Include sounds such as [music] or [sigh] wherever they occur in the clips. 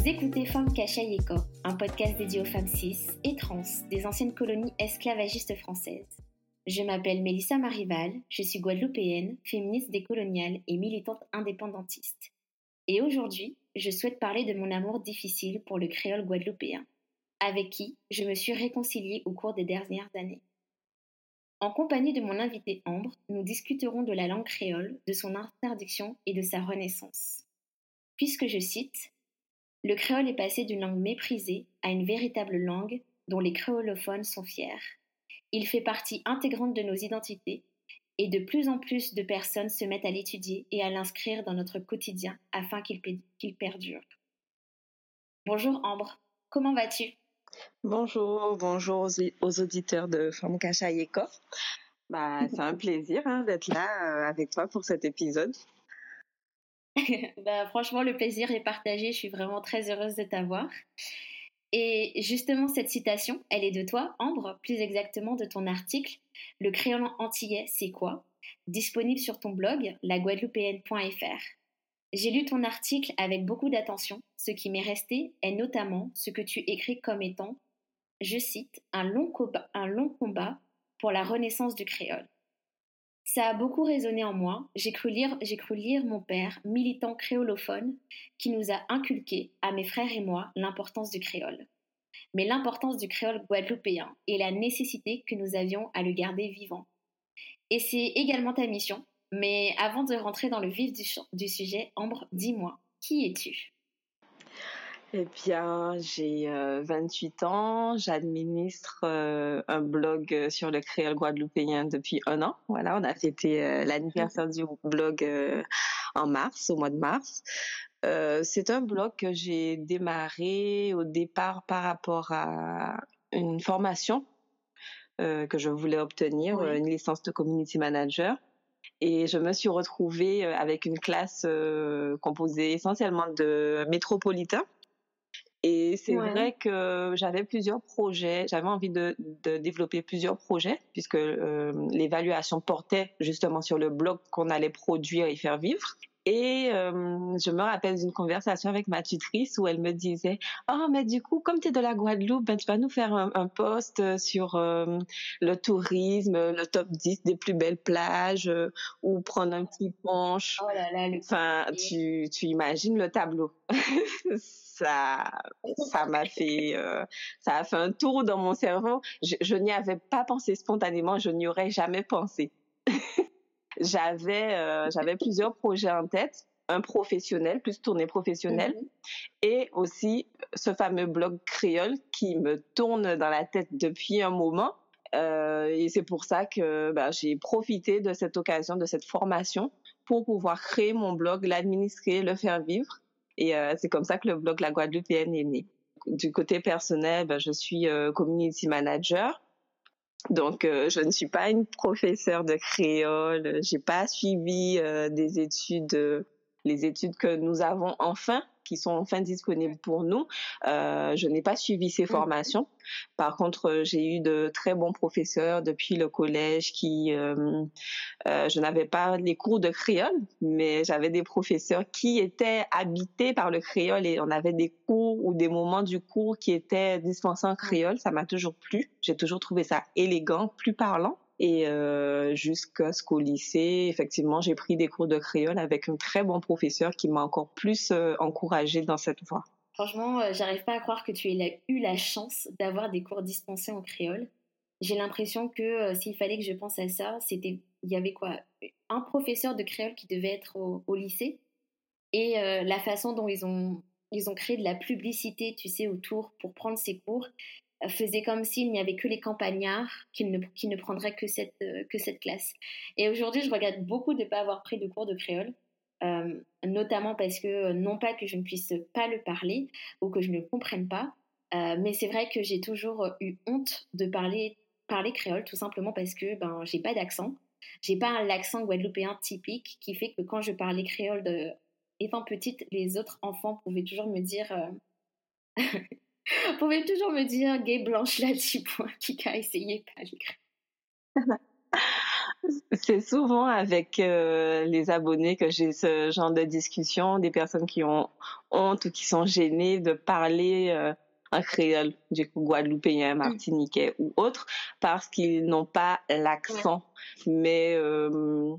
Vous écoutez Femme Kachayeko, un podcast dédié aux femmes cis et trans des anciennes colonies esclavagistes françaises. Je m'appelle Mélissa Marival, je suis guadeloupéenne, féministe décoloniale et militante indépendantiste. Et aujourd'hui, je souhaite parler de mon amour difficile pour le créole guadeloupéen, avec qui je me suis réconciliée au cours des dernières années. En compagnie de mon invité Ambre, nous discuterons de la langue créole, de son interdiction et de sa renaissance. Puisque je cite, Le créole est passé d'une langue méprisée à une véritable langue dont les créolophones sont fiers. Il fait partie intégrante de nos identités et de plus en plus de personnes se mettent à l'étudier et à l'inscrire dans notre quotidien afin qu'il perdure. Bonjour Ambre, comment vas-tu? Bonjour, bonjour aux, auditeurs de Femme Cacha Bah, c'est un [laughs] plaisir hein, d'être là euh, avec toi pour cet épisode. [laughs] bah, franchement, le plaisir est partagé. Je suis vraiment très heureuse de t'avoir. Et justement, cette citation, elle est de toi, Ambre, plus exactement de ton article Le créole antillais, c'est quoi? Disponible sur ton blog laguadeloupéenne.fr. J'ai lu ton article avec beaucoup d'attention. Ce qui m'est resté est notamment ce que tu écris comme étant, je cite, un long, combat, un long combat pour la renaissance du créole. Ça a beaucoup résonné en moi. J'ai cru lire, mon père, militant créolophone, qui nous a inculqué, à mes frères et moi, l'importance du créole. Mais l'importance du créole guadeloupéen et la nécessité que nous avions à le garder vivant. Et c'est également ta mission, mais avant de rentrer dans le vif du, sujet, Ambre, dis-moi, qui es-tu? Eh bien, j'ai 28 euh, ans, j'administre euh, un blog sur le créole guadeloupéen depuis un an. Voilà, on a fêté euh, l'anniversaire du blog en mars, au mois de mars. c'est un blog que j'ai démarré au départ par rapport à une formation que je voulais obtenir, une licence de community manager. Et je me suis retrouvée euh, avec une classe euh, composée essentiellement de métropolitains. Et c'est vrai que j'avais plusieurs projets, j'avais envie de, de, développer plusieurs projets puisque euh, l'évaluation portait justement sur le blog qu'on allait produire et faire vivre. Et euh, je me rappelle d'une conversation avec ma tutrice où elle me disait "Oh, mais du coup, comme tu es de la Guadeloupe, ben, tu vas nous faire un, un post sur euh, le tourisme, le top 10 des plus belles plages, euh, ou prendre un petit punch. Oh là là, le enfin, tu, tu imagines le tableau. [laughs] ça, ça m'a fait, ça a fait un tour dans mon cerveau. Je, je n'y avais pas pensé spontanément, je n'y aurais jamais pensé. J'avais euh, j'avais plusieurs projets en tête un professionnel, plus tourné professionnel, mhm. et aussi ce fameux blog créole qui me tourne dans la tête depuis un moment. Euh, et c'est pour ça que bah, j'ai profité de cette occasion, de cette formation, pour pouvoir créer mon blog, l'administrer, le faire vivre. Et euh, c'est comme ça que le blog La Guadeloupe est né. Du côté personnel, bah, je suis euh, community manager. Donc, euh, je ne suis pas une professeure de créole. J'ai pas suivi euh, des études, euh, les études que nous avons enfin qui sont enfin disponibles pour nous. Euh, je n'ai pas suivi ces mmh. formations. Par contre, euh, j'ai eu de très bons professeurs depuis le collège qui, euh, euh, je n'avais pas les cours de créole, mais j'avais des professeurs qui étaient habités par le créole et on avait des cours ou des moments du cours qui étaient dispensés en créole. Ça m'a toujours plu. J'ai toujours trouvé ça élégant, plus parlant. Et euh, jusqu'à ce qu'au lycée, effectivement, j'ai pris des cours de créole avec un très bon professeur qui m'a encore plus euh, encouragée dans cette voie. Franchement, euh, j'arrive pas à croire que tu aies eu la chance d'avoir des cours dispensés en créole. J'ai l'impression que euh, s'il fallait que je pense à ça, c'était il y avait quoi un professeur de créole qui devait être au, au lycée et la façon dont ils ont ils ont créé de la publicité, tu sais, autour pour prendre ces cours faisait comme s'il n'y avait que les campagnards qui ne, qui ne prendraient que cette, euh, que cette classe. Et aujourd'hui, je regrette beaucoup de ne pas avoir pris de cours de créole, euh, notamment parce que, euh, non pas que je ne puisse pas le parler ou que je ne comprenne pas, mais c'est vrai que j'ai toujours eu honte de parler, parler créole, tout simplement parce que ben, j'ai pas d'accent. J'ai pas un accent guadeloupéen typique qui fait que quand je parlais créole de, étant petite, les autres enfants pouvaient toujours me dire [laughs] Vous pouvez toujours me dire gay blanche là, point qui a essayé pas C'est souvent avec euh, les abonnés que j'ai ce genre de discussion, des personnes qui ont honte ou qui sont gênées de parler euh, en créole, du coup guadeloupéen, mm. martiniquais ou autre, parce qu'ils n'ont pas l'accent. Mais euh,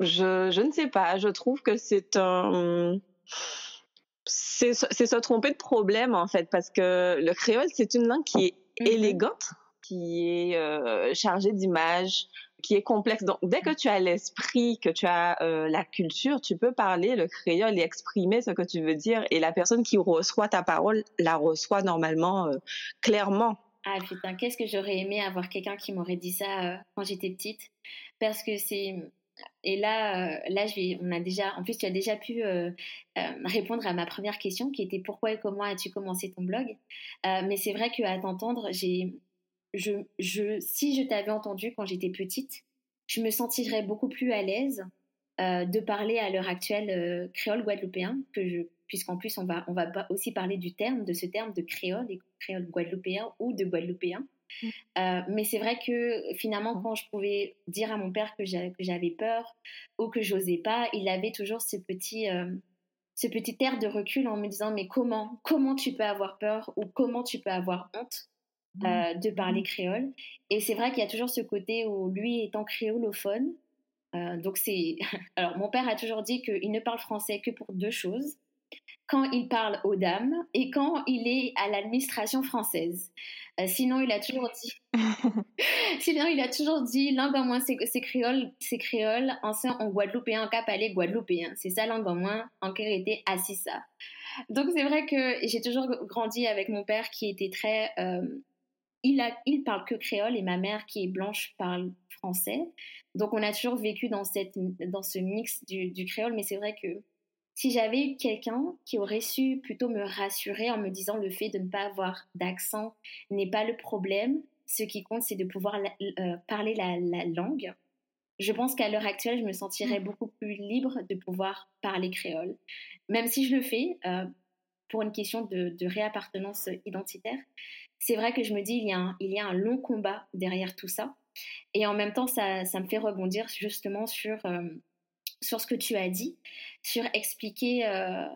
je, je ne sais pas, je trouve que c'est un... C'est se tromper de problème en fait, parce que le créole, c'est une langue qui est mm-hmm. élégante, qui est euh, chargée d'images, qui est complexe. Donc, dès que tu as l'esprit, que tu as euh, la culture, tu peux parler le créole et exprimer ce que tu veux dire. Et la personne qui reçoit ta parole la reçoit normalement euh, clairement. Ah putain, qu'est-ce que j'aurais aimé avoir quelqu'un qui m'aurait dit ça euh, quand j'étais petite? Parce que c'est. Et là, là je vais, on a déjà, en plus, tu as déjà pu répondre à ma première question qui était pourquoi et comment as-tu commencé ton blog? Mais c'est vrai qu'à t'entendre, si je t'avais entendu quand j'étais petite, je me sentirais beaucoup plus à l'aise euh, de parler à l'heure actuelle euh, créole guadeloupéen, que puisqu'en plus on va, on va aussi parler du terme, de ce terme de créole, et créole guadeloupéen ou de guadeloupéen. Mm. Euh, mais c'est vrai que finalement, mm. quand je pouvais dire à mon père que j'avais peur ou que j'osais pas, il avait toujours ce petit, ce petit air de recul en me disant mais comment, comment tu peux avoir peur ou comment tu peux avoir honte Mmh. Euh, de parler mmh. créole? Et c'est vrai qu'il y a toujours ce côté où lui étant créolophone, euh, donc c'est. [laughs] Alors mon père a toujours dit qu'il ne parle français que pour deux choses quand il parle aux dames et quand il est à l'administration française. Euh, sinon, il a toujours dit. [laughs] [laughs] sinon, il a toujours dit langue en moins, c'est créole, c'est créole, ancien en guadeloupéen, cap aller guadeloupéen. C'est ça langue en moins, en été assis ça. Donc c'est vrai que j'ai toujours grandi avec mon père qui était très il, a, il parle que créole et ma mère qui est blanche parle français. Donc on a toujours vécu dans, cette, dans ce mix du, du créole, mais c'est vrai que si j'avais eu quelqu'un qui aurait su plutôt me rassurer en me disant le fait de ne pas avoir d'accent n'est pas le problème, ce qui compte c'est de pouvoir euh, parler la, la, langue. Je pense qu'à l'heure actuelle, je me sentirais mmh. beaucoup plus libre de pouvoir parler créole. Même si je le fais euh, pour une question de, de réappartenance identitaire, c'est vrai que je me dis, il y, a un, il y a un long combat derrière tout ça. Et en même temps, ça, ça me fait rebondir justement sur, euh, sur ce que tu as dit, sur expliquer, euh,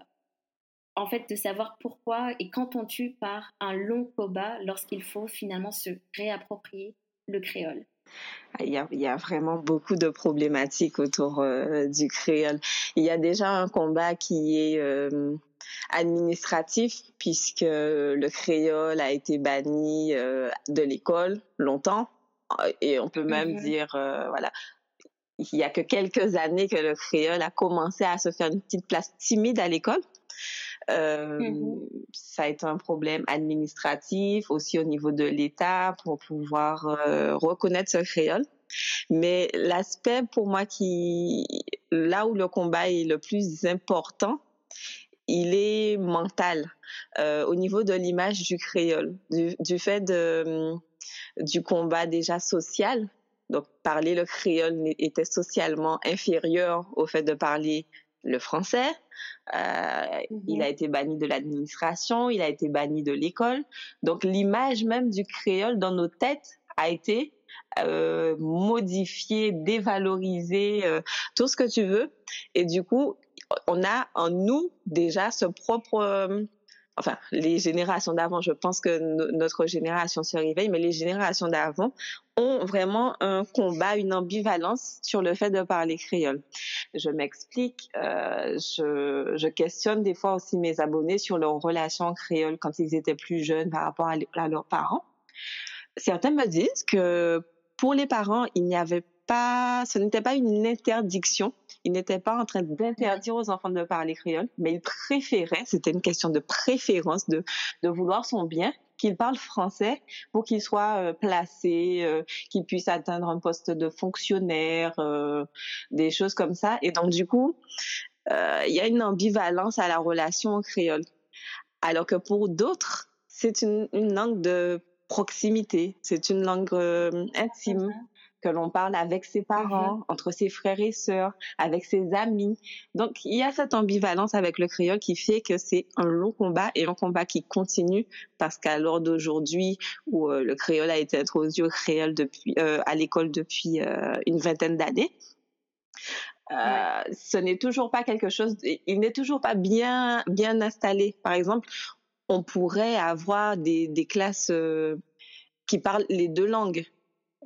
en fait, de savoir pourquoi et quand on tue par un long combat lorsqu'il faut finalement se réapproprier le créole. Il y, a, il y a, vraiment beaucoup de problématiques autour euh, du créole. Il y a déjà un combat qui est administratif puisque le créole a été banni euh, de l'école longtemps et on peut même mm-hmm. dire euh, voilà il y a que quelques années que le créole a commencé à se faire une petite place timide à l'école. Euh, mm-hmm. Ça a été un problème administratif aussi au niveau de l'État pour pouvoir reconnaître ce créole. Mais l'aspect pour moi qui, là où le combat est le plus important, il est mental euh, au niveau de l'image du créole, du, du fait de, du combat déjà social. Donc, parler le créole était socialement inférieur au fait de parler le français. Euh, Il a été banni de l'administration, il a été banni de l'école. Donc, l'image même du créole dans nos têtes a été euh, modifiée, dévalorisée, euh, tout ce que tu veux. Et du coup, on a en nous déjà ce propre enfin les générations d'avant, je pense que notre génération se réveille, mais les générations d'avant ont vraiment un combat, une ambivalence sur le fait de parler créole. Je m'explique, euh, je, je, questionne des fois aussi mes abonnés sur leur relation créole quand ils étaient plus jeunes par rapport à, à leurs parents. Certains me disent que pour les parents, il n'y avait pas, ce n'était pas une interdiction. Il n'était pas en train d'interdire aux enfants de parler créole, mais il préférait, c'était une question de préférence, de, de vouloir son bien, qu'il parle français pour qu'il soit euh, placé, euh, qu'il puisse atteindre un poste de fonctionnaire, euh, des choses comme ça. Et donc, du coup, il y a une ambivalence à la relation au créole. Alors que pour d'autres, c'est une, une langue de proximité, c'est une langue intime que l'on parle avec ses parents, mm-hmm. entre ses frères et sœurs, avec ses amis. Donc, il y a cette ambivalence avec le créole qui fait que c'est un long combat et un combat qui continue parce qu'à l'heure d'aujourd'hui, où euh, le créole a été introduit au créole depuis, euh, à l'école depuis euh, une vingtaine d'années, ce n'est toujours pas quelque chose, il n'est toujours pas bien, bien installé. Par exemple, on pourrait avoir des, des classes qui parlent les deux langues.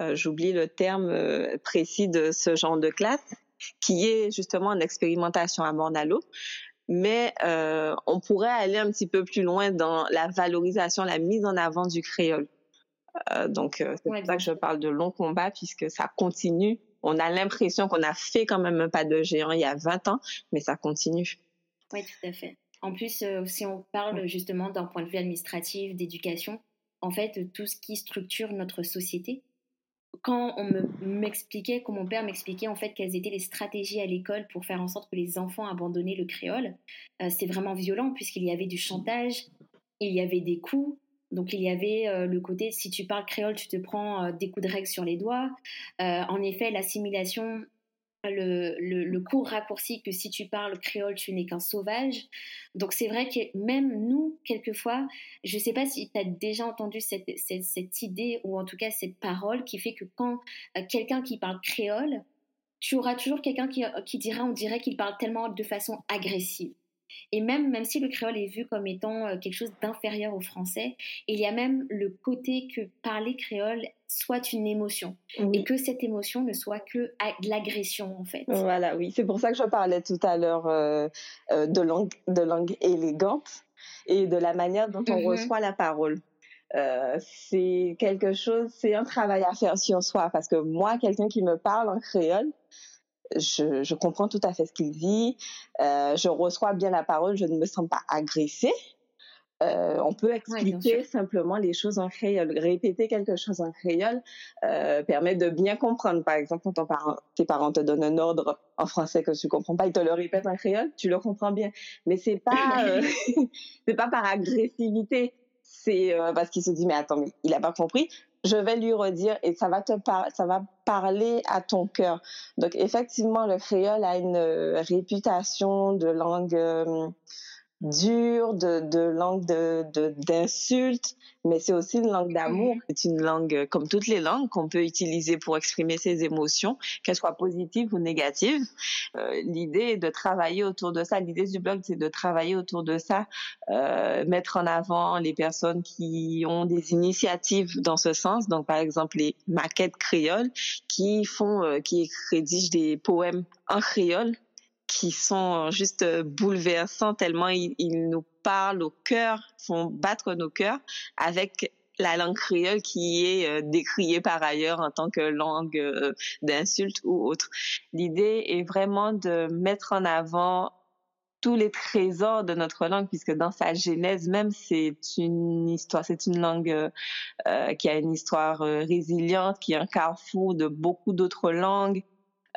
Euh, j'oublie le terme euh, précis de ce genre de classe, qui est justement une expérimentation à Mornalo. Mais euh, on pourrait aller un petit peu plus loin dans la valorisation, la mise en avant du créole. donc, c'est pour ça que je parle de long combat, puisque ça continue. On a l'impression qu'on a fait quand même un pas de géant il y a 20 ans, mais ça continue. Oui, tout à fait. En plus, si on parle justement d'un point de vue administratif, d'éducation, en fait, tout ce qui structure notre société, quand on m'expliquait, quand mon père m'expliquait en fait quelles étaient les stratégies à l'école pour faire en sorte que les enfants abandonnaient le créole, euh, c'était vraiment violent puisqu'il y avait du chantage, il y avait des coups, donc il y avait euh, le côté si tu parles créole, tu te prends euh, des coups de règle sur les doigts. en effet, l'assimilation le, le, court raccourci que si tu parles créole, tu n'es qu'un sauvage. Donc c'est vrai que même nous, quelquefois, je ne sais pas si tu as déjà entendu cette, cette, idée ou en tout cas cette parole qui fait que quand euh, quelqu'un qui parle créole, tu auras toujours quelqu'un qui, qui dira, on dirait qu'il parle tellement de façon agressive. Et même, même si le créole est vu comme étant euh, quelque chose d'inférieur au français, il y a même le côté que parler créole soit une émotion et que cette émotion ne soit que de l'agression en fait. Voilà, oui, c'est pour ça que je parlais tout à l'heure euh, euh, de, langue, de langue élégante et de la manière dont on mm-hmm. reçoit la parole. c'est quelque chose, c'est un travail à faire sur soi parce que moi, quelqu'un qui me parle en créole, je, je, comprends tout à fait ce qu'il dit, euh, je reçois bien la parole, je ne me sens pas agressée. Euh, on peut expliquer simplement les choses en créole. Répéter quelque chose en créole euh, permet de bien comprendre. Par exemple, quand ton parent, tes parents te donnent un ordre en français que tu comprends pas, ils te le répètent en créole, tu le comprends bien. Mais c'est pas, [laughs] euh, [laughs] c'est pas par agressivité. C'est parce qu'il se dit mais attends, mais il a pas compris je vais lui redire et ça va te ça va parler à ton cœur. Donc effectivement, le créole a une euh, réputation de langue euh, dure, de, de langue de d'insulte, mais c'est aussi une langue d'amour. C'est une langue, euh, comme toutes les langues, qu'on peut utiliser pour exprimer ses émotions, qu'elles soient positives ou négatives. Euh, l'idée est de travailler autour de ça. L'idée du blog, c'est de travailler autour de ça, euh, mettre en avant les personnes qui ont des initiatives dans ce sens. Donc, par exemple, les maquettes créoles qui font, euh, qui rédigent des poèmes en créole qui sont juste euh, bouleversants tellement ils, nous parlent au cœur, font battre nos cœurs avec la langue créole qui est euh, décriée par ailleurs en tant que langue euh, d'insulte ou autre. L'idée est vraiment de mettre en avant tous les trésors de notre langue, puisque dans sa genèse même, c'est une histoire, c'est une langue euh, qui a une histoire résiliente, qui est un carrefour de beaucoup d'autres langues,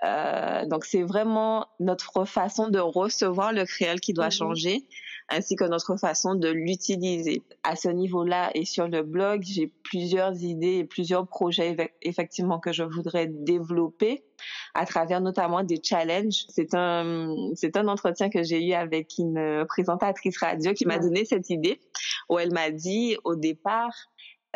euh, donc c'est vraiment notre façon de recevoir le créole qui doit mhm. changer, ainsi que notre façon de l'utiliser. À ce niveau-là et sur le blog, j'ai plusieurs idées et plusieurs projets effectivement que je voudrais développer à travers notamment des challenges. C'est un c'est un entretien que j'ai eu avec une présentatrice radio qui m'a donné cette idée où elle m'a dit au départ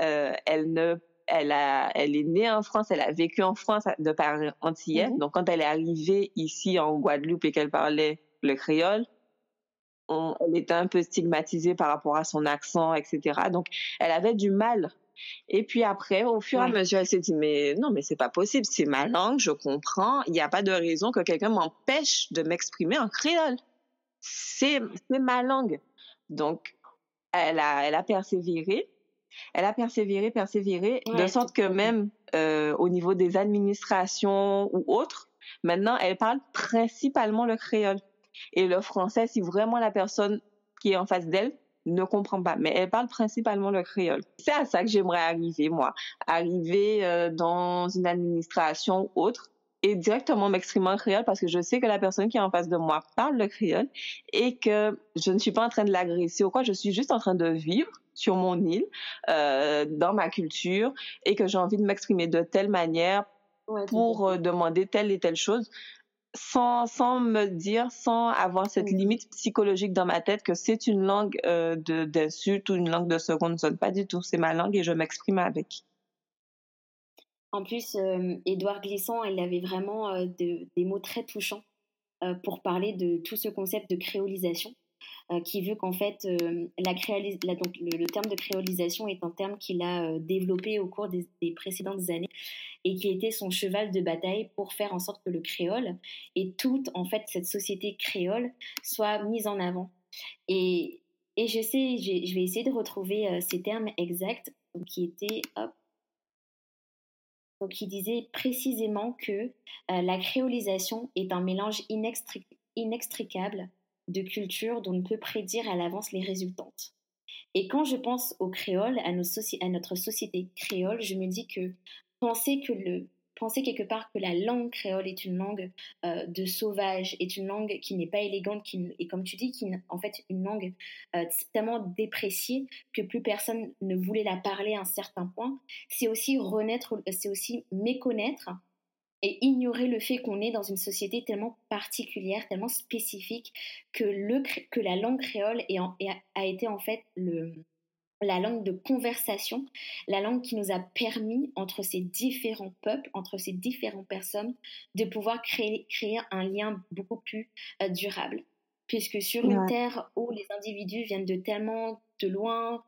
euh, elle ne elle a, elle est née en France, elle a vécu en France de parents antillais. Mhm. Donc, quand elle est arrivée ici en Guadeloupe et qu'elle parlait le créole, elle était un peu stigmatisée par rapport à son accent, etc. Donc, elle avait du mal. Et puis après, au fur et à mesure, elle s'est dit, mais non, mais c'est pas possible, c'est ma langue, je comprends, il n'y a pas de raison que quelqu'un m'empêche de m'exprimer en créole. C'est, c'est ma langue. Donc, elle a, elle a persévéré elle a persévéré, persévéré, de sorte que même euh, au niveau des administrations ou autres, maintenant, elle parle principalement le créole. Et le français, si vraiment la personne qui est en face d'elle ne comprend pas, mais elle parle principalement le créole. C'est à ça que j'aimerais arriver, moi. Arriver euh, dans une administration ou autre et directement m'exprimer en créole parce que je sais que la personne qui est en face de moi parle le créole et que je ne suis pas en train de l'agresser ou quoi, je suis juste en train de vivre sur mon île, euh, dans ma culture, et que j'ai envie de m'exprimer de telle manière pour demander telle et telle chose sans, sans me dire, sans avoir cette limite psychologique dans ma tête que c'est une langue euh, d'insulte ou une langue de seconde zone. Pas du tout. C'est ma langue et je m'exprime avec. En plus, euh, Édouard Glissant, avait vraiment euh, des mots très touchants euh, pour parler de tout ce concept de créolisation. qui veut qu'en fait, le, terme de créolisation est un terme qu'il a développé au cours des, précédentes années et qui était son cheval de bataille pour faire en sorte que le créole et toute en fait cette société créole soit mise en avant. Et, je sais, vais essayer de retrouver ces termes exacts qui étaient, hop, il disait précisément que euh, la créolisation est un mélange inextricable de cultures dont on ne peut prédire à l'avance les résultantes. Et quand je pense au créole, à, à notre société créole, je me dis que penser que le penser quelque part que la langue créole est une langue euh, de sauvage, est une langue qui n'est pas élégante, qui, et comme tu dis, qui en fait une langue euh, tellement dépréciée que plus personne ne voulait la parler à un certain point, c'est aussi renaître, c'est aussi méconnaître et ignorer le fait qu'on est dans une société tellement particulière, tellement spécifique que, le, que la langue créole a été en fait le, la langue de conversation, la langue qui nous a permis, entre ces différents peuples, entre ces différentes personnes, de pouvoir créer, créer un lien beaucoup plus euh, durable. Puisque sur une terre où les individus viennent de tellement de loin,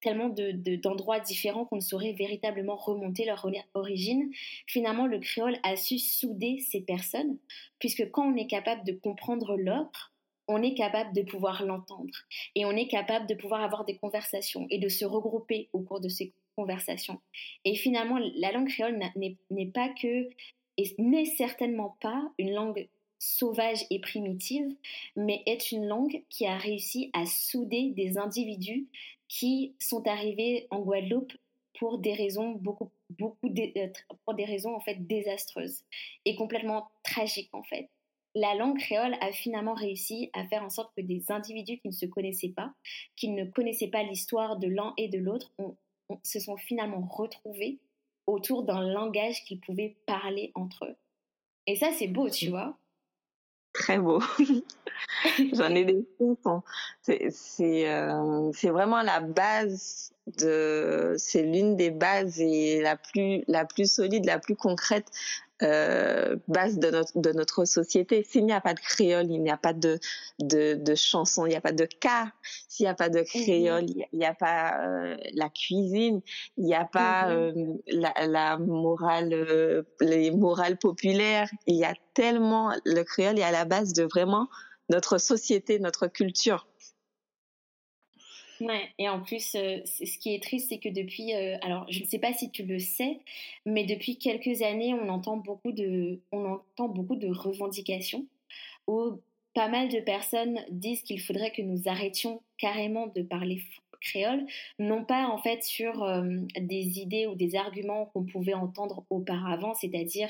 tellement d'endroits de, différents qu'on ne saurait véritablement remonter leur origine, finalement le créole a su souder ces personnes, puisque quand on est capable de comprendre l'autre, on est capable de pouvoir l'entendre et on est capable de pouvoir avoir des conversations et de se regrouper au cours de ces conversations. Et finalement, la langue créole n'est pas que, et n'est certainement pas une langue sauvage et primitive, mais est une langue qui a réussi à souder des individus qui sont arrivés en Guadeloupe pour des raisons beaucoup beaucoup euh, pour des raisons en fait désastreuses et complètement tragiques en fait la langue créole a finalement réussi à faire en sorte que des individus qui ne se connaissaient pas, qui ne connaissaient pas l'histoire de l'un et de l'autre, se sont finalement retrouvés autour d'un langage qu'ils pouvaient parler entre eux. Et ça, c'est beau, tu vois. Très beau. [laughs] J'en ai des frissons. C'est euh, vraiment la base de. C'est l'une des bases et la plus, la plus solide, la plus concrète euh, base de notre, de notre société. S'il n'y a pas de créole, il n'y a pas de, de, de chanson, il n'y a pas de cas. S'il n'y a pas de créole, il n'y a, pas euh, la cuisine, il n'y a pas mm-hmm. euh, la, la, morale, les morales populaires. Il y a tellement, le créole est à la base de vraiment notre société, notre culture. Ouais, et en plus, euh, ce qui est triste, c'est que depuis, euh, alors je ne sais pas si tu le sais, mais depuis quelques années, on entend beaucoup de, on entend beaucoup de revendications où pas mal de personnes disent qu'il faudrait que nous arrêtions carrément de parler créole, non pas en fait sur euh, des idées ou des arguments qu'on pouvait entendre auparavant, c'est-à-dire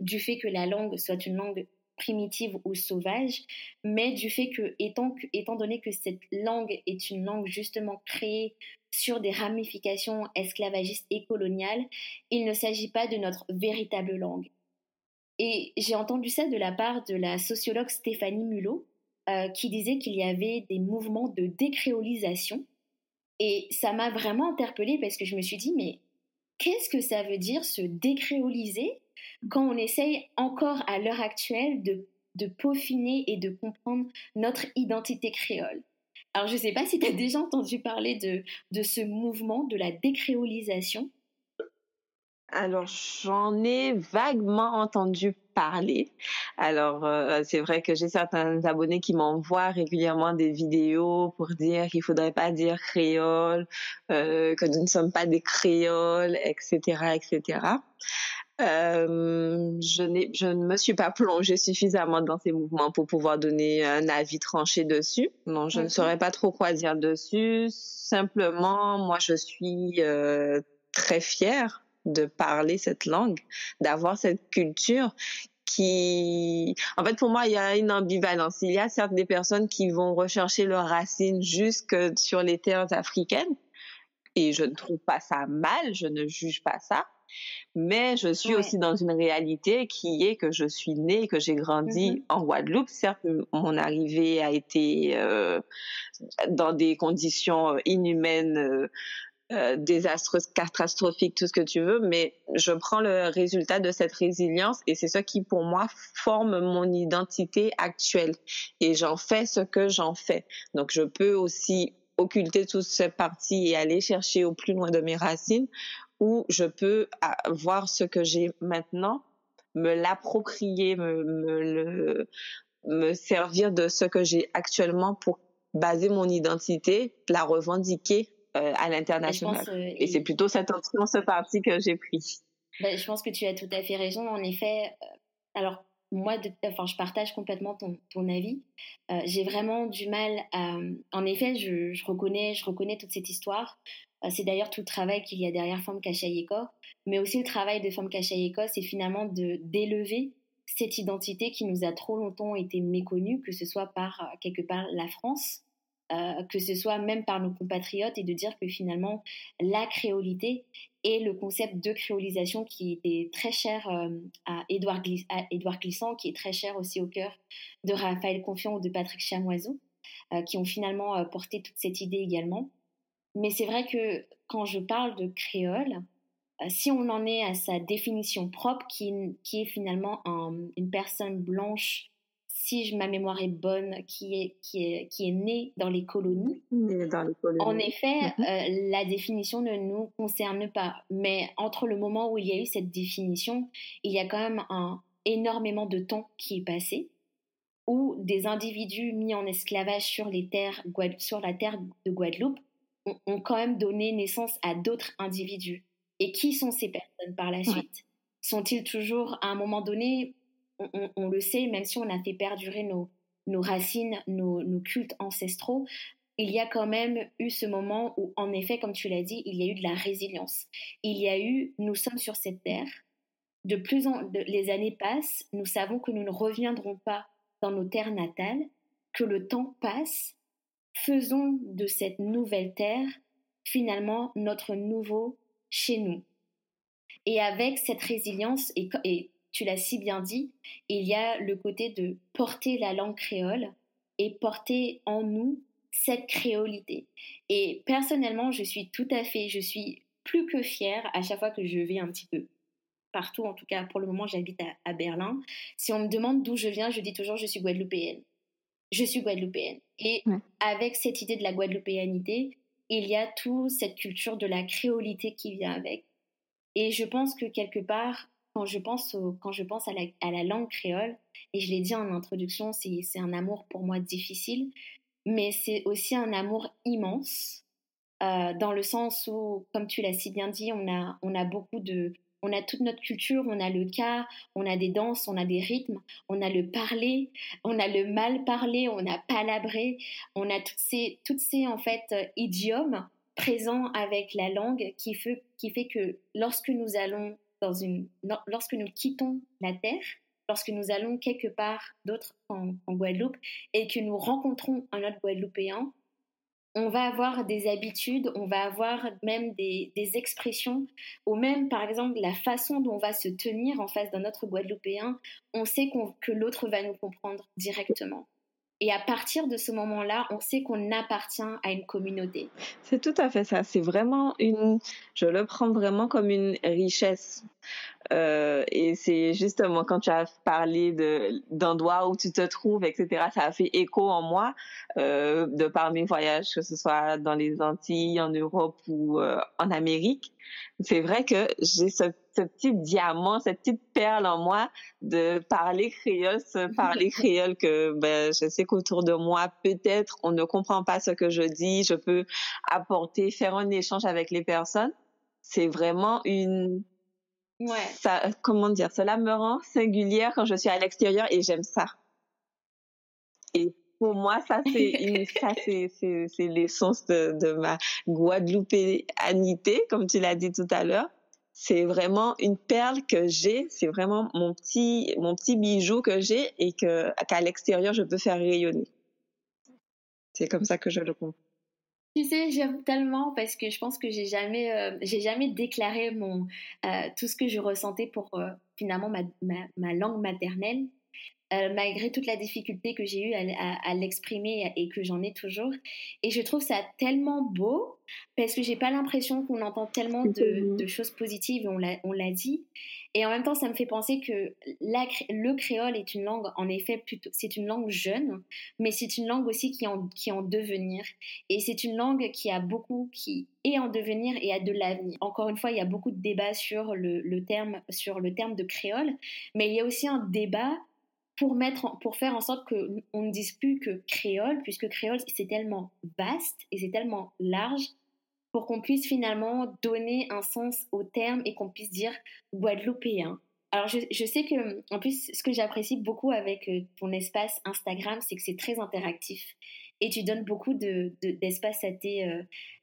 du fait que la langue soit une langue primitive ou sauvage, mais du fait que, étant, donné que cette langue est une langue justement créée sur des ramifications esclavagistes et coloniales, il ne s'agit pas de notre véritable langue. Et j'ai entendu ça de la part de la sociologue Stéphanie Mulot, euh, qui disait qu'il y avait des mouvements de décréolisation. Et ça m'a vraiment interpellée parce que je me suis dit, mais qu'est-ce que ça veut dire se décréoliser? Quand on essaye encore à l'heure actuelle de, de peaufiner et de comprendre notre identité créole. Alors je ne sais pas si tu as déjà entendu parler de, de ce mouvement de la décréolisation. Alors j'en ai vaguement entendu parler. Alors euh, c'est vrai que j'ai certains abonnés qui m'envoient régulièrement des vidéos pour dire qu'il faudrait pas dire créole, euh, que nous ne sommes pas des créoles, etc., etc. Euh, je, je ne me suis pas plongée suffisamment dans ces mouvements pour pouvoir donner un avis tranché dessus. Non, je ne saurais pas trop quoi dire dessus. Simplement, moi, je suis euh, très fière de parler cette langue, d'avoir cette culture qui, en fait, pour moi, il y a une ambivalence. Il y a certes des personnes qui vont rechercher leurs racines jusque sur les terres africaines, et je ne trouve pas ça mal, je ne juge pas ça. Mais je suis aussi dans une réalité qui est que je suis née, que j'ai grandi mm-hmm. en Guadeloupe. Certes, mon arrivée a été euh, dans des conditions inhumaines, euh, euh, désastreuses, catastrophiques, tout ce que tu veux, mais je prends le résultat de cette résilience et c'est ça qui, pour moi, forme mon identité actuelle. Et j'en fais ce que j'en fais. Donc, je peux aussi occulter toute cette partie et aller chercher au plus loin de mes racines où je peux voir ce que j'ai maintenant, me l'approprier, me, me, me servir de ce que j'ai actuellement pour baser mon identité, la revendiquer euh, à l'international. Euh, et, c'est plutôt cette option, ce parti que j'ai pris. Ben, je pense que tu as tout à fait raison. En effet, euh, alors moi, enfin, je partage complètement ton, ton avis. j'ai vraiment du mal à. En effet, je, je, reconnais, je reconnais toute cette histoire. Euh, c'est d'ailleurs tout le travail qu'il y a derrière Femme Kachayeko, mais aussi le travail de Femme Kachayeko, c'est finalement de d'élever cette identité qui nous a trop longtemps été méconnue, que ce soit par euh, quelque part la France, euh, que ce soit même par nos compatriotes, et de dire que finalement la créolité et le concept de créolisation qui était très cher à, Édouard Glissant, qui est très cher aussi au cœur de Raphaël Confiant ou de Patrick Chamoiseau, qui ont finalement porté toute cette idée également. Mais c'est vrai que quand je parle de créole, euh, si on en est à sa définition propre, qui, qui est finalement une personne blanche, si ma mémoire est bonne, qui est, qui est, qui est née dans les colonies, dans les colonies. en effet, mhm. euh, la définition ne nous concerne pas. Mais entre le moment où il y a eu cette définition, il y a quand même un, énormément de temps qui est passé où des individus mis en esclavage sur, les terres, sur la terre de Guadeloupe ont, quand même donné naissance à d'autres individus. Et qui sont ces personnes par la suite? Sont-ils toujours, à un moment donné, on, le sait, même si on a fait perdurer nos, nos racines, nos, nos, cultes ancestraux, il y a quand même eu ce moment où, en effet, comme tu l'as dit, il y a eu de la résilience. Il y a eu, nous sommes sur cette terre, de plus en les années passent, nous savons que nous ne reviendrons pas dans nos terres natales, que le temps passe faisons de cette nouvelle terre finalement notre nouveau chez nous. Et avec cette résilience, et, tu l'as si bien dit, il y a le côté de porter la langue créole et porter en nous cette créolité. Et personnellement, je suis tout à fait, je suis plus que fière à chaque fois que je vais un petit peu partout, en tout cas pour le moment j'habite à, à Berlin. Si on me demande d'où je viens, je dis toujours je suis guadeloupéenne je suis guadeloupéenne. Et avec cette idée de la guadeloupéanité, il y a toute cette culture de la créolité qui vient avec. Et je pense que quelque part, quand je pense, quand je pense à, la, à la langue créole, et je l'ai dit en introduction, c'est un amour pour moi difficile, mais c'est aussi un amour immense, euh, dans le sens où, comme tu l'as si bien dit, on a, on a beaucoup de, on a toute notre culture, on a le cas, on a des danses, on a des rythmes, on a le parler, on a le mal parler, on a palabré, on a toutes ces, toutes ces en fait euh, idiomes présents avec la langue qui fait, que lorsque nous allons dans une, lorsque nous quittons la terre, lorsque nous allons quelque part d'autre en Guadeloupe et que nous rencontrons un autre Guadeloupéen, on va avoir des habitudes, on va avoir même des, expressions, ou même par exemple la façon dont on va se tenir en face d'un autre Guadeloupéen, on sait que l'autre va nous comprendre directement. Et à partir de ce moment-là, on sait qu'on appartient à une communauté. C'est tout à fait ça. C'est vraiment une, je le prends vraiment comme une richesse. Euh, et c'est justement quand tu as parlé de d'endroits où tu te trouves, etc. Ça a fait écho en moi euh, de par mes voyages, que ce soit dans les Antilles, en Europe ou euh, en Amérique. C'est vrai que j'ai ce, ce, petit diamant, cette petite perle en moi de parler créole, ce parler [laughs] créole que ben, je sais qu'autour de moi, peut-être on ne comprend pas ce que je dis. Je peux apporter, faire un échange avec les personnes. C'est vraiment une Ouais. Ça, comment dire, cela me rend singulière quand je suis à l'extérieur et j'aime ça. Et pour moi, ça c'est [laughs] ça c'est c'est l'essence de, de ma Guadeloupéanité, comme tu l'as dit tout à l'heure. C'est vraiment une perle que j'ai, c'est vraiment mon petit mon petit bijou que j'ai et que qu'à l'extérieur je peux faire rayonner. C'est comme ça que je le comprends. Tu sais, j'aime tellement parce que je pense que j'ai jamais, euh, j'ai jamais déclaré mon, euh, tout ce que je ressentais pour euh, finalement ma, ma, langue maternelle. Malgré toute la difficulté que j'ai eue à, à, l'exprimer et que j'en ai toujours. Et je trouve ça tellement beau parce que j'ai pas l'impression qu'on entend tellement de, de, choses positives, on l'a dit. Et en même temps, ça me fait penser que le créole est une langue, en effet, c'est une langue jeune, mais c'est une langue aussi qui est en, qui en devenir. Et c'est une langue qui a beaucoup, qui est en devenir et a de l'avenir. Encore une fois, il y a beaucoup de débats sur le, le, terme, sur le terme de créole, mais il y a aussi un débat pour, mettre, pour faire en sorte qu'on ne dise plus que créole, puisque créole, c'est tellement vaste et c'est tellement large pour qu'on puisse finalement donner un sens au terme et qu'on puisse dire guadeloupéen. Alors je, je, sais que, en plus, ce que j'apprécie beaucoup avec euh, ton espace Instagram, c'est que c'est très interactif et tu donnes beaucoup d'espace de, à tes euh,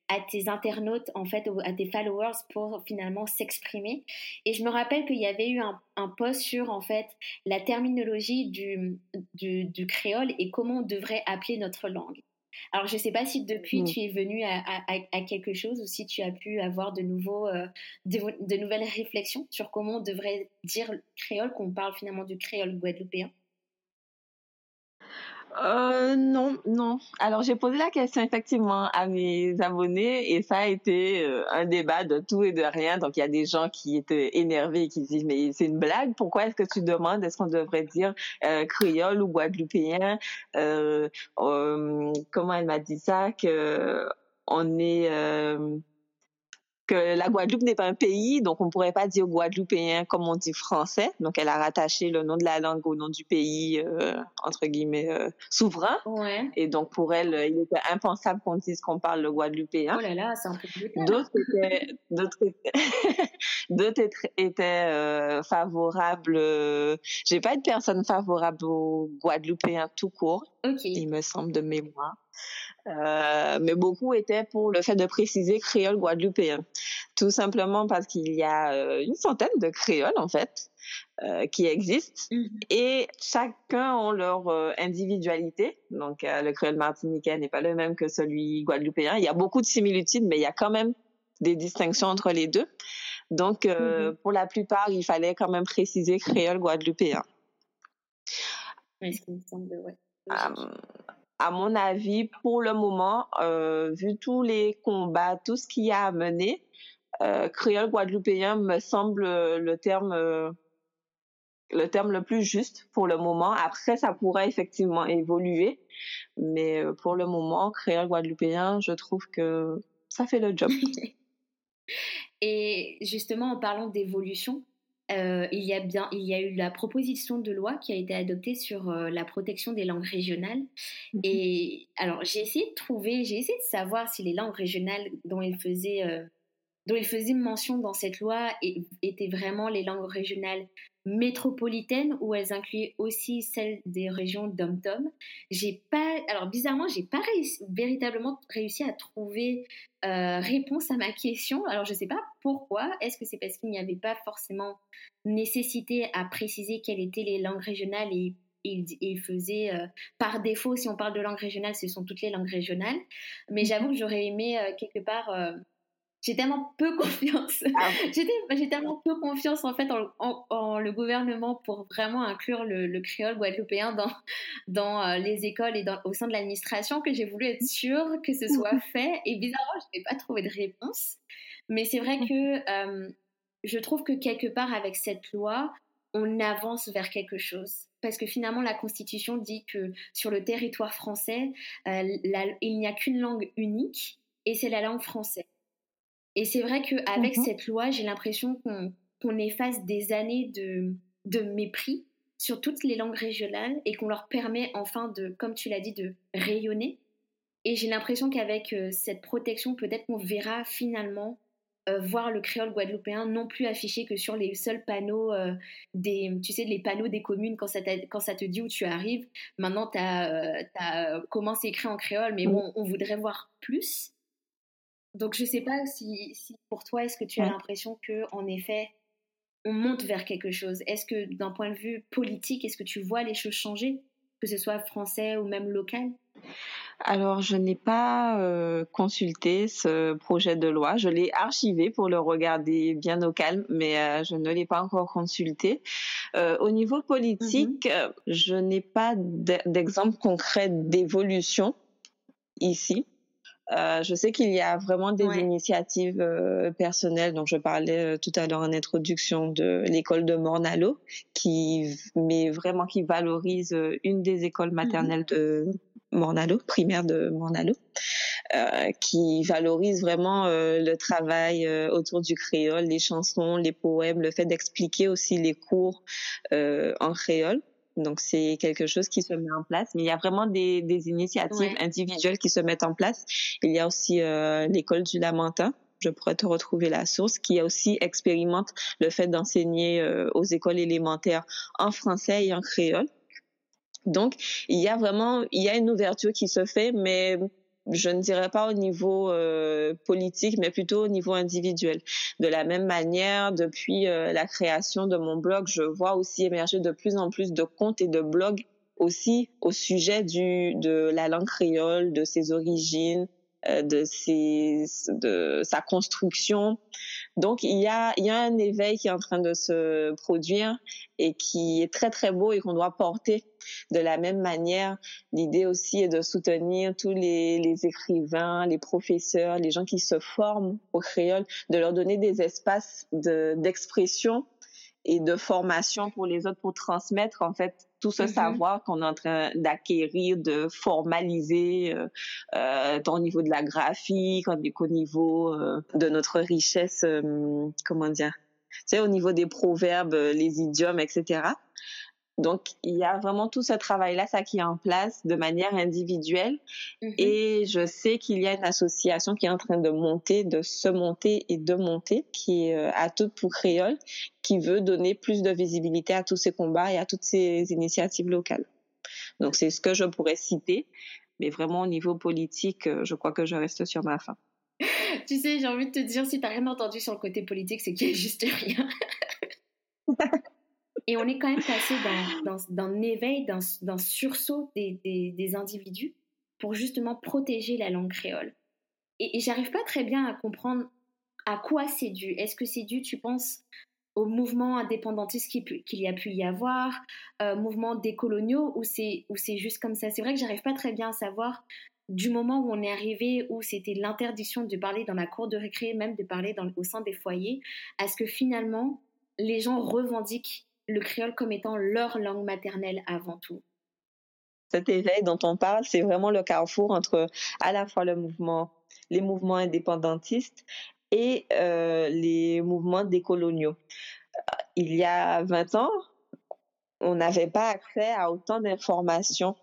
à tes internautes, en fait, à tes followers pour finalement s'exprimer. Et je me rappelle qu'il y avait eu un, un, post sur, en fait, la terminologie du, du, du créole et comment on devrait appeler notre langue. Alors, je ne sais pas si depuis mmh. tu es venu à, quelque chose ou si tu as pu avoir de, nouveaux, euh, de, nouvelles réflexions sur comment on devrait dire créole, qu'on parle finalement du créole guadeloupéen. Euh, non, non. Alors j'ai posé la question effectivement à mes abonnés et ça a été euh, un débat de tout et de rien. Donc il y a des gens qui étaient énervés et qui disent mais c'est une blague. Pourquoi est-ce que tu demandes est-ce qu'on devrait dire euh, créole ou guadeloupéen? Euh, Comment elle m'a dit ça? Que on est que la Guadeloupe n'est pas un pays, donc on ne pourrait pas dire guadeloupéen comme on dit français. Donc elle a rattaché le nom de la langue au nom du pays, euh, entre guillemets, euh, souverain. Ouais. Et donc pour elle, il était impensable qu'on dise qu'on parle le guadeloupéen. Oh là là, c'est un peu D'autres étaient, [laughs] d'autres étaient, étaient euh, favorables. Euh, j'ai pas de personne favorable aux guadeloupéens tout court. Il me semble de mémoire. Euh, mais beaucoup étaient pour le fait de préciser créole guadeloupéen. Tout simplement parce qu'il y a euh, une centaine de créoles, en fait, euh, qui existent mm-hmm. et chacun ont leur individualité. Donc, le créole martiniquais n'est pas le même que celui guadeloupéen. Il y a beaucoup de similitudes, mais il y a quand même des distinctions entre les deux. Donc, mm-hmm. pour la plupart, il fallait quand même préciser créole guadeloupéen. Oui, ce me semble, ouais à mon avis, pour le moment, euh, vu tous les combats, tout ce qu'il y a à mener, euh, créole guadeloupéen me semble le terme euh, le terme le plus juste pour le moment. Après, ça pourrait effectivement évoluer, mais euh, pour le moment, créole guadeloupéen, je trouve que ça fait le job. [laughs] Et justement, en parlant d'évolution, euh, il, y a bien, il y a eu la proposition de loi qui a été adoptée sur euh, la protection des langues régionales. Mhm. Et alors, j'ai essayé de trouver, j'ai essayé de savoir si les langues régionales dont il faisait, euh, dont il faisait mention dans cette loi étaient vraiment les langues régionales métropolitaines ou elles incluaient aussi celles des régions dom-tom. J'ai pas, alors bizarrement, j'ai pas véritablement réussi à trouver euh, réponse à ma question. Alors je sais pas pourquoi. Est-ce que c'est parce qu'il n'y avait pas forcément nécessité à préciser quelles étaient les langues régionales et il, faisait euh, par défaut, si on parle de langue régionale, ce sont toutes les langues régionales. Mais j'avoue que j'aurais aimé euh, quelque part j'ai tellement peu [laughs] confiance. Ah j'ai tellement peu confiance en fait en, le gouvernement pour vraiment inclure le, créole guadeloupéen dans, dans euh, les écoles et dans, au sein de l'administration que j'ai voulu être sûre que ce soit [laughs] fait. Et bizarrement, je n'ai pas trouvé de réponse. Mais c'est vrai que euh, je trouve que quelque part avec cette loi, on avance vers quelque chose. Parce que finalement, la Constitution dit que sur le territoire français, euh, il n'y a qu'une langue unique et c'est la langue française. Et c'est vrai qu'avec mmh cette loi, j'ai l'impression qu'on efface des années de, de mépris sur toutes les langues régionales et qu'on leur permet enfin de, comme tu l'as dit, de rayonner. Et j'ai l'impression qu'avec euh, cette protection, peut-être qu'on verra finalement euh, voir le créole guadeloupéen non plus affiché que sur les seuls panneaux euh, des, tu sais, les panneaux des communes quand ça, quand ça te dit où tu arrives. Maintenant, tu as, as, commencé à écrire en créole, mais bon, on voudrait voir plus. Donc je ne sais pas si, pour toi, est-ce que tu as l'impression que en effet, on monte vers quelque chose? Est-ce que d'un point de vue politique, est-ce que tu vois les choses changer, que ce soit français ou même local? Alors, je n'ai pas euh, consulté ce projet de loi. Je l'ai archivé pour le regarder bien au calme, mais euh, je ne l'ai pas encore consulté. Euh, au niveau politique, mm-hmm. je n'ai pas d'exemple concret d'évolution ici. Je sais qu'il y a vraiment des initiatives personnelles, dont je parlais tout à l'heure en introduction de l'école de Mornalo, qui mais vraiment qui valorise une des écoles maternelles mm-hmm. de Mornalo, primaire de Mornalo, euh, qui valorise vraiment euh, le travail euh, autour du créole, les chansons, les poèmes, le fait d'expliquer aussi les cours euh, en créole. Donc c'est quelque chose qui se met en place, mais il y a vraiment des, des initiatives individuelles qui se mettent en place. Il y a aussi l'école du Lamentin, je pourrais te retrouver la source, qui aussi expérimente le fait d'enseigner aux écoles élémentaires en français et en créole. Donc, il y a vraiment, il y a une ouverture qui se fait, mais je ne dirais pas au niveau euh, politique, mais plutôt au niveau individuel. De la même manière, depuis euh, la création de mon blog, je vois aussi émerger de plus en plus de comptes et de blogs aussi au sujet du, de la langue créole, de ses origines, euh, de, ses, de sa construction. Donc il y a, y a un éveil qui est en train de se produire et qui est très très beau et qu'on doit porter de la même manière. L'idée aussi est de soutenir tous les, les écrivains, les professeurs, les gens qui se forment au créole, de leur donner des espaces d'expression et de formation pour les autres pour transmettre en fait tout ce mm-hmm. savoir qu'on est en train d'acquérir, de formaliser euh, euh, au niveau de la graphique, au niveau euh, de notre richesse, euh, comment dire, tu sais, au niveau des proverbes, les idiomes, etc. Donc, il y a vraiment tout ce travail-là, ça qui est en place de manière individuelle. Mm-hmm. Et je sais qu'il y a une association qui est en train de monter, de se monter et de monter, qui est euh, à tout pour créole, qui veut donner plus de visibilité à tous ces combats et à toutes ces initiatives locales. Donc, c'est ce que je pourrais citer. Mais vraiment, au niveau politique, euh, je crois que je reste sur ma fin. tu sais, j'ai envie de te dire, si tu n'as rien entendu sur le côté politique, c'est qu'il n'y a juste rien. Et on est quand même passé d'un éveil, d'un sursaut des, individus pour justement protéger la langue créole. Et, et j'arrive pas très bien à comprendre à quoi c'est dû. Est-ce que c'est dû, tu penses, au mouvement indépendantiste qu'il y a pu y avoir, euh, mouvement décoloniaux, ou c'est juste comme ça? C'est vrai que j'arrive pas très bien à savoir du moment où on est arrivé, où c'était l'interdiction de parler dans la cour de récré, même de parler au sein des foyers, à ce que finalement les gens revendiquent le créole comme étant leur langue maternelle avant tout. Cet éveil dont on parle, c'est vraiment le carrefour entre à la fois le mouvement, les mouvements indépendantistes et euh, les mouvements décoloniaux. Il y a 20 ans, on n'avait pas accès à autant d'informations.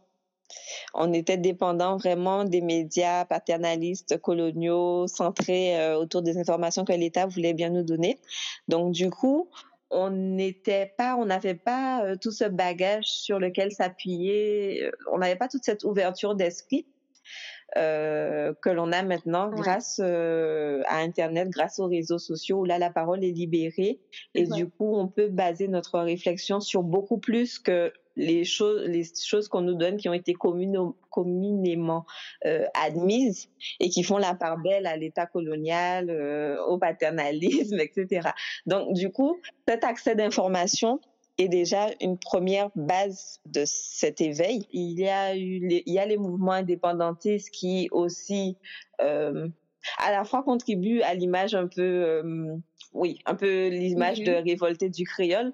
On était dépendant vraiment des médias paternalistes, coloniaux, centrés euh, autour des informations que l'État voulait bien nous donner. Donc du coup, on n'était pas, on n'avait pas euh, tout ce bagage sur lequel s'appuyer, euh, on n'avait pas toute cette ouverture d'esprit euh, que l'on a maintenant grâce à Internet, grâce aux réseaux sociaux où là la parole est libérée. Et du coup on peut baser notre réflexion sur beaucoup plus que les choses, les choses qu'on nous donne qui ont été communément euh, admises et qui font la part belle à l'État colonial, euh, au paternalisme, etc. Donc, du coup, cet accès d'information est déjà une première base de cet éveil. Il y a eu les, il y a les mouvements indépendantistes qui aussi euh, à la fois contribuent à l'image un peu, euh, oui, un peu l'image de révolté du créole,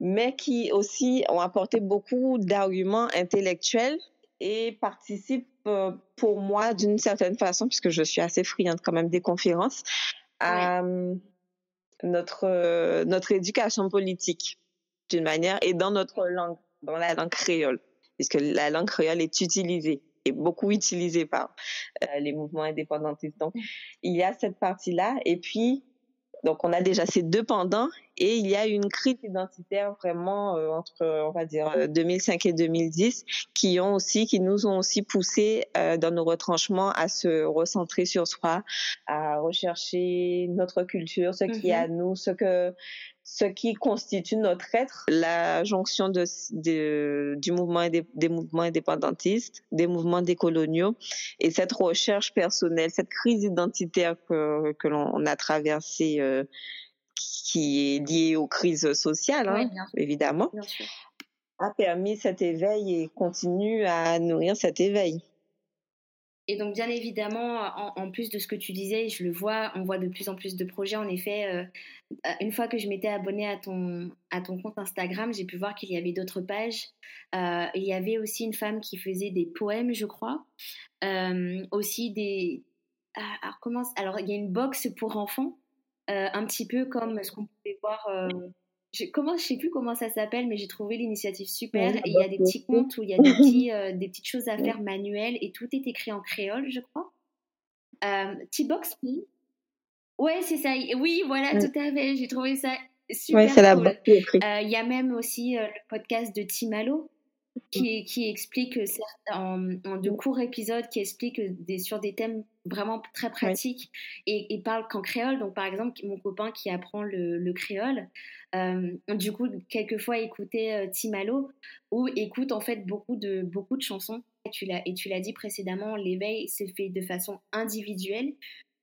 mais qui aussi ont apporté beaucoup d'arguments intellectuels et participent euh, pour moi d'une certaine façon, puisque je suis assez friande quand même des conférences, à euh, notre, euh, notre éducation politique d'une manière et dans notre langue, dans la langue créole, puisque la langue créole est utilisée et beaucoup utilisée par les mouvements indépendantistes. Donc, il y a cette partie-là. Et puis, donc on a déjà ces deux pendants et il y a une crise identitaire vraiment euh, entre on va dire 2005 euh, et 2010 qui ont aussi qui nous ont aussi poussé euh, dans nos retranchements à se recentrer sur soi, à rechercher notre culture, ce qui est à mhm. nous, ce que ce qui constitue notre être, la jonction de, du mouvement des, mouvements indépendantistes, des mouvements décoloniaux et cette recherche personnelle, cette crise identitaire que, que l'on a traversée, euh, qui est liée aux crises sociales, hein, évidemment, a permis cet éveil et continue à nourrir cet éveil. Et donc, bien évidemment, en, plus de ce que tu disais, je le vois, on voit de plus en plus de projets. En effet, euh, une fois que je m'étais abonnée à ton, à ton compte Instagram, j'ai pu voir qu'il y avait d'autres pages. Euh, il y avait aussi une femme qui faisait des poèmes, je crois. Euh, aussi des. Ah, alors, comment... alors, il y a une box pour enfants, un petit peu comme ce qu'on pouvait voir je, comment, je sais plus comment ça s'appelle, mais j'ai trouvé l'initiative super. et il y a des petits comptes où il y a des, [laughs] petits, euh, des petites choses à faire manuelles et tout est écrit en créole, je crois. Euh, T-Box Ouais, c'est ça. Oui, voilà, tout à fait. J'ai trouvé ça super cool. Euh, il y a même aussi le podcast de Timalo qui, qui explique en, en, de courts épisodes qui expliquent des, sur des thèmes vraiment très pratiques et, et parle qu'en créole. Donc, par exemple, mon copain qui apprend le, le créole, euh, du coup, quelquefois écouter euh, Timalo ou écoute en fait beaucoup de, beaucoup de chansons. Et tu l'as dit précédemment, l'éveil s'est fait de façon individuelle.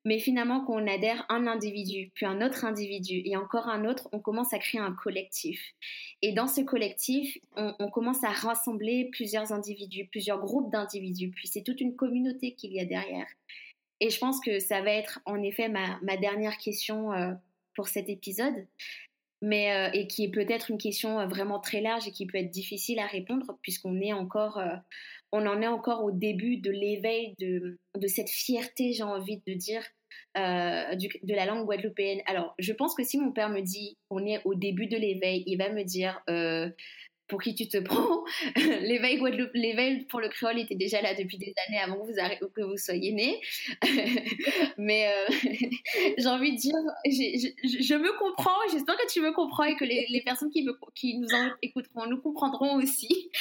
Mais finalement, quand on adhère un individu, puis un autre individu et encore un autre, on commence à créer un collectif. Et dans ce collectif, on, commence à rassembler plusieurs individus, plusieurs groupes d'individus. Puis c'est toute une communauté qu'il y a derrière. Et je pense que ça va être en effet ma, dernière question euh, pour cet épisode mais euh, et qui est peut-être une question euh, vraiment très large et qui peut être difficile à répondre puisqu'on est encore, on en est encore au début de l'éveil de, cette fierté, j'ai envie de dire, de la langue guadeloupéenne. Alors, je pense que si mon père me dit qu'on est au début de l'éveil, il va me dire pour qui tu te prends. [laughs] l'éveil Guadeloupe, l'éveil pour le créole était déjà là depuis des années avant que vous, que vous soyez né. [laughs] Mais euh, [laughs] j'ai envie de dire, je, me comprends, j'espère que tu me comprends et que les, personnes qui, me, qui nous en écouteront nous comprendront aussi.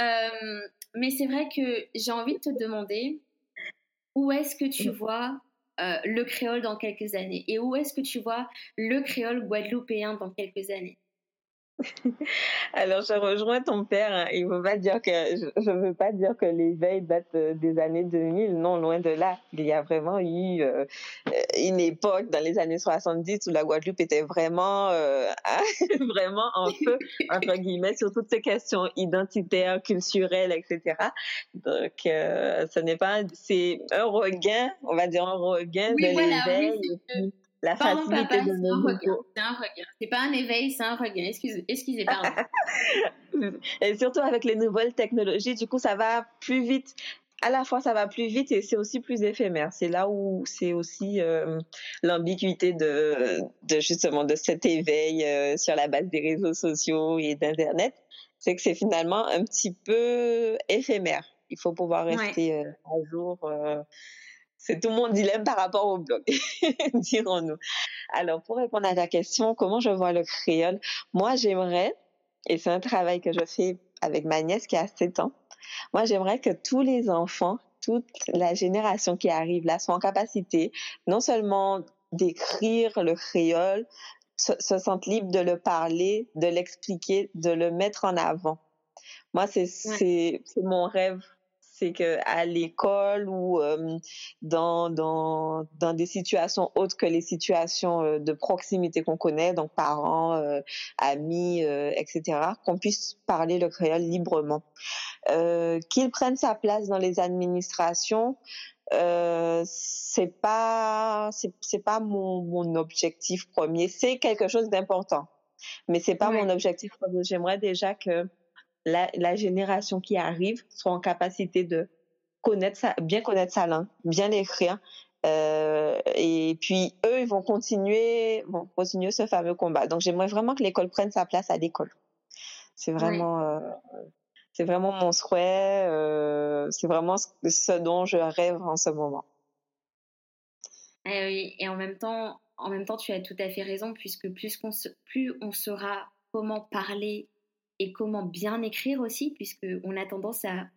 Euh, mais c'est vrai que j'ai envie de te demander, où est-ce que tu vois euh, le créole dans quelques années? Et où est-ce que tu vois le créole guadeloupéen dans quelques années? [laughs] Alors, je rejoins ton père. Hein. Il ne pas dire que je ne veux pas dire que l'éveil date euh, des années 2000. Non, loin de là. Il y a vraiment eu euh, une époque dans les années 70 où la Guadeloupe était vraiment, euh, [laughs] vraiment en feu entre guillemets sur toutes ces questions identitaires, culturelles, etc. Donc, ce n'est pas, c'est un regain, on va dire un regain de l'éveil la facilité de C'est un regain. C'est pas un éveil, c'est un regain. Excusez, excusez pardon. [laughs] et surtout avec les nouvelles technologies, du coup, ça va plus vite. À la fois, ça va plus vite et c'est aussi plus éphémère. C'est là où c'est aussi euh, l'ambiguïté de, de, justement de cet éveil euh, sur la base des réseaux sociaux et d'internet, c'est que c'est finalement un petit peu éphémère. Il faut pouvoir rester euh, à jour c'est tout mon dilemme par rapport au blog, [laughs] dirons-nous. Alors, pour répondre à ta question, comment je vois le créole? Moi, j'aimerais, et c'est un travail que je fais avec ma nièce qui a 7 ans, moi, j'aimerais que tous les enfants, toute la génération qui arrive là, soient en capacité non seulement d'écrire le créole, se, sentent libres de le parler, de l'expliquer, de le mettre en avant. Moi, c'est c'est mon rêve c'est que à l'école ou dans, dans, dans des situations autres que les situations de proximité qu'on connaît, donc parents, amis, etc., qu'on puisse parler le créole librement. Qu'il prenne sa place dans les administrations, euh, c'est pas c'est pas mon, mon objectif premier c'est quelque chose d'important mais c'est pas mon objectif premier j'aimerais déjà que la, génération qui arrive soit en capacité de connaître sa, bien connaître sa langue, bien l'écrire. Euh, et puis eux, ils vont continuer, vont continuer ce fameux combat. Donc j'aimerais vraiment que l'école prenne sa place à l'école. C'est vraiment, euh, c'est vraiment mon souhait. Euh, c'est vraiment ce, dont je rêve en ce moment. Eh oui, et en même temps, en même temps, tu as tout à fait raison, puisque plus, qu'on plus on saura comment parler et comment bien écrire aussi, puisqu'on a tendance à,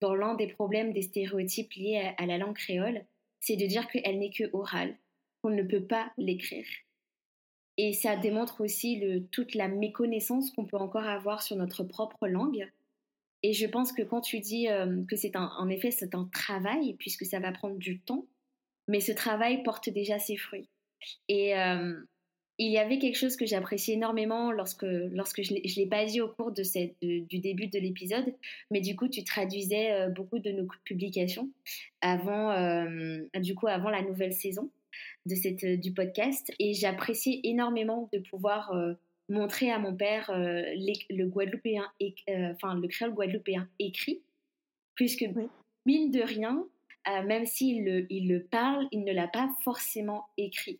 dans l'un des problèmes des stéréotypes liés à, la langue créole, c'est de dire qu'elle n'est que orale, qu'on ne peut pas l'écrire. Et ça démontre aussi toute la méconnaissance qu'on peut encore avoir sur notre propre langue. Et je pense que quand tu dis que c'est un, en effet, c'est un travail, puisque ça va prendre du temps, mais ce travail porte déjà ses fruits. Et il y avait quelque chose que j'appréciais énormément lorsque, lorsque je ne l'ai pas dit au cours de cette, du début de l'épisode, mais du coup, tu traduisais euh, beaucoup de nos publications avant, euh, du coup, avant la nouvelle saison de cette, du podcast. Et j'appréciais énormément de pouvoir euh, montrer à mon père le guadeloupéen, enfin, le créole guadeloupéen écrit, puisque, mine de rien, même s'il le, il le parle, il ne l'a pas forcément écrit.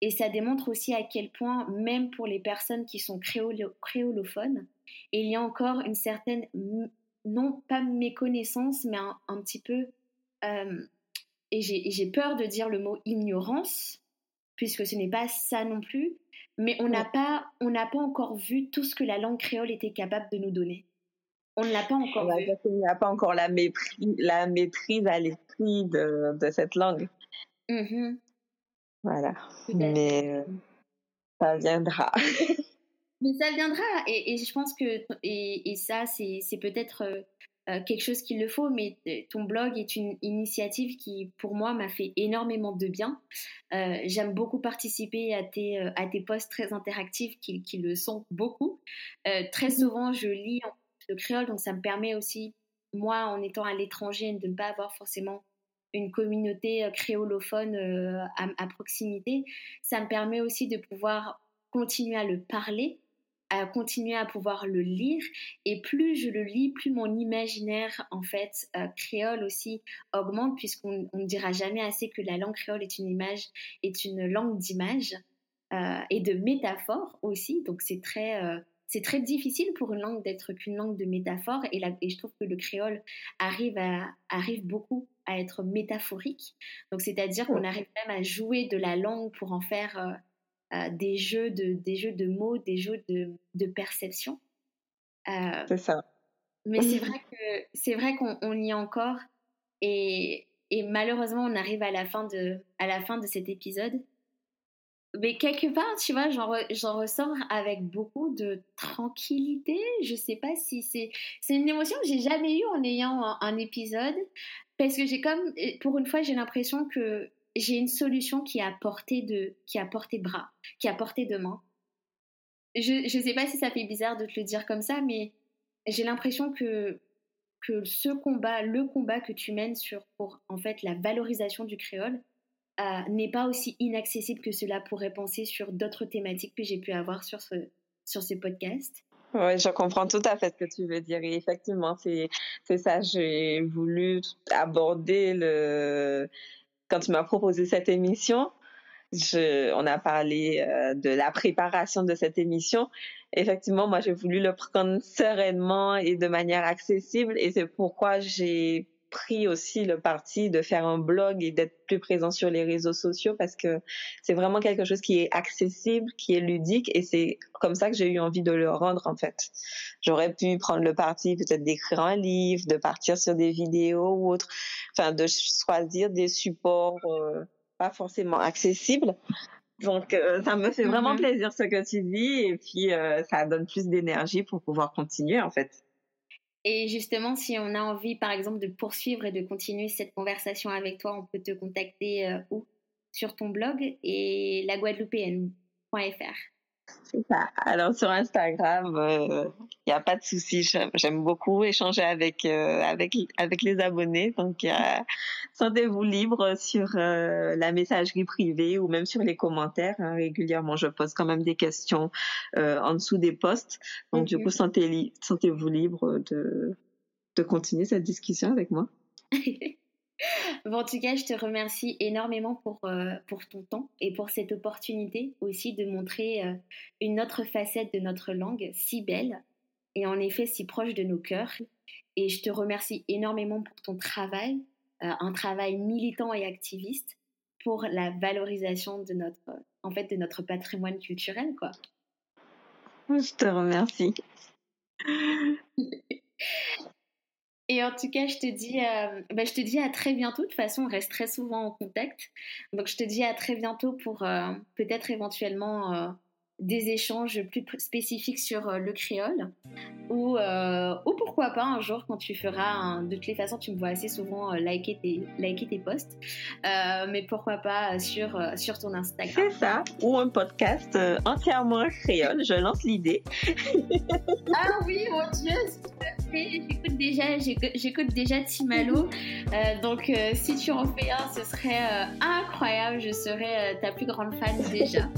Et ça démontre aussi à quel point, même pour les personnes qui sont créolophones, il y a encore une certaine, non pas méconnaissance, mais un, petit peu, euh, et j'ai peur de dire le mot ignorance, puisque ce n'est pas ça non plus, mais on n'a pas, on n'a pas encore vu tout ce que la langue créole était capable de nous donner. On ne l'a pas encore vu. Il n'y a pas encore la, mépris, la maîtrise à l'esprit de, de, cette langue. Mmh voilà. Mais euh, ça viendra. [laughs] Mais ça viendra. Et, et je pense que, et, et ça, c'est peut-être euh, euh, quelque chose qu'il le faut, mais ton blog est une initiative qui, pour moi, m'a fait énormément de bien. J'aime beaucoup participer à tes, à tes posts très interactifs qui, qui le sont beaucoup. très mmh souvent, je lis en le créole, donc ça me permet aussi, moi, en étant à l'étranger, de ne pas avoir forcément une communauté euh, créolophone euh, à, proximité, ça me permet aussi de pouvoir continuer à le parler, à continuer à pouvoir le lire. Et plus je le lis, plus mon imaginaire, en fait, euh, créole aussi augmente, puisqu'on ne dira jamais assez que la langue créole est une image, est une langue d'image et de métaphores aussi. Donc c'est très c'est très difficile pour une langue d'être qu'une langue de métaphore et, et, je trouve que le créole arrive, à, arrive beaucoup à être métaphorique. Donc, c'est-à-dire qu'on arrive même à jouer de la langue pour en faire euh, euh, des, jeux de, des jeux de mots, des jeux de, de perception. Euh, c'est ça. Mais c'est [laughs] vrai que c'est vrai qu'on y est encore et, et, malheureusement on arrive à la fin de à la fin de cet épisode. Mais quelque part, tu vois, j'en ressors avec beaucoup de tranquillité. Je sais pas si c'est c'est une émotion que j'ai jamais eue en ayant un, épisode. Parce que j'ai comme, pour une fois, j'ai l'impression que j'ai une solution qui est à portée de, qui a portée de bras, qui a portée de main. Je ne sais pas si ça fait bizarre de te le dire comme ça, mais j'ai l'impression que, que ce combat, le combat que tu mènes sur, pour en fait la valorisation du créole, euh, n'est pas aussi inaccessible que cela pourrait penser sur d'autres thématiques que j'ai pu avoir sur ce, sur ce podcast. Oui, je comprends tout à fait ce que tu veux dire. Et effectivement, c'est, ça. J'ai voulu aborder le. Quand tu m'as proposé cette émission, on a parlé euh, de la préparation de cette émission. Effectivement, moi, j'ai voulu le prendre sereinement et de manière accessible. Et c'est pourquoi j'ai pris aussi le parti de faire un blog et d'être plus présent sur les réseaux sociaux parce que c'est vraiment quelque chose qui est accessible, qui est ludique et c'est comme ça que j'ai eu envie de le rendre en fait. J'aurais pu prendre le parti peut-être d'écrire un livre, de partir sur des vidéos ou autre, enfin de choisir des supports euh, pas forcément accessibles. Donc euh, ça me fait vraiment mm-hmm. plaisir ce que tu dis et puis euh, ça donne plus d'énergie pour pouvoir continuer en fait. Et justement, si on a envie, par exemple, de poursuivre et de continuer cette conversation avec toi, on peut te contacter euh, où? Sur ton blog et laguadeloupéenne.fr. C'est ça. Alors sur Instagram, il euh, n'y a pas de souci. J'aime beaucoup échanger avec euh, avec avec les abonnés. Donc [laughs] sentez-vous libre sur euh, la messagerie privée ou même sur les commentaires. Hein. Régulièrement, je pose quand même des questions en dessous des posts. Donc du coup, sentez sentez-vous libre de de continuer cette discussion avec moi. [laughs] Bon, en tout cas, je te remercie énormément pour, euh, pour ton temps et pour cette opportunité aussi de montrer euh, une autre facette de notre langue si belle et en effet si proche de nos cœurs. Et je te remercie énormément pour ton travail, euh, un travail militant et activiste pour la valorisation de notre, en fait, de notre patrimoine culturel, quoi. Je te remercie. [laughs] Et en tout cas, je te dis, euh, bah, je te dis à très bientôt. De toute façon, on reste très souvent en contact. Donc, je te dis à très bientôt pour euh, peut-être éventuellement euh, des échanges plus spécifiques sur le créole ou, ou pourquoi pas un jour quand tu feras, de toutes les façons tu me vois assez souvent liker, tes, liker tes posts, mais pourquoi pas sur, sur ton Instagram. C'est ça, ou un podcast entièrement créole, je lance l'idée. ah oui, mon Dieu, j'écoute déjà, j'écoute déjà Timalo, [laughs] donc si tu en fais un, ce serait incroyable, je serais ta plus grande fan [laughs] déjà.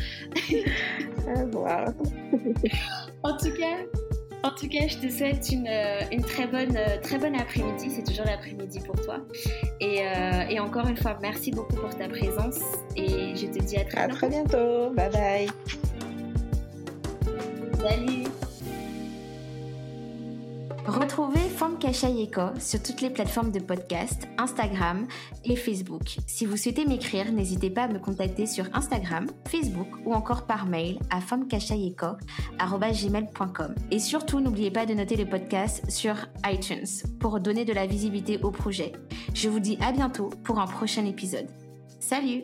en tout cas, en tout cas, je te souhaite une, euh, une très bonne, euh, très bonne après-midi. C'est toujours l'après-midi pour toi. Et, euh, et, encore une fois, merci beaucoup pour ta présence. Et je te dis à très bientôt. À très bientôt. Bye bye. Salut. Retrouvez Femme Yeko sur toutes les plateformes de podcast, Instagram et Facebook. Si vous souhaitez m'écrire, n'hésitez pas à me contacter sur Instagram, Facebook ou encore par mail à gmail.com. Et surtout, n'oubliez pas de noter le podcast sur iTunes pour donner de la visibilité au projet. Je vous dis à bientôt pour un prochain épisode. Salut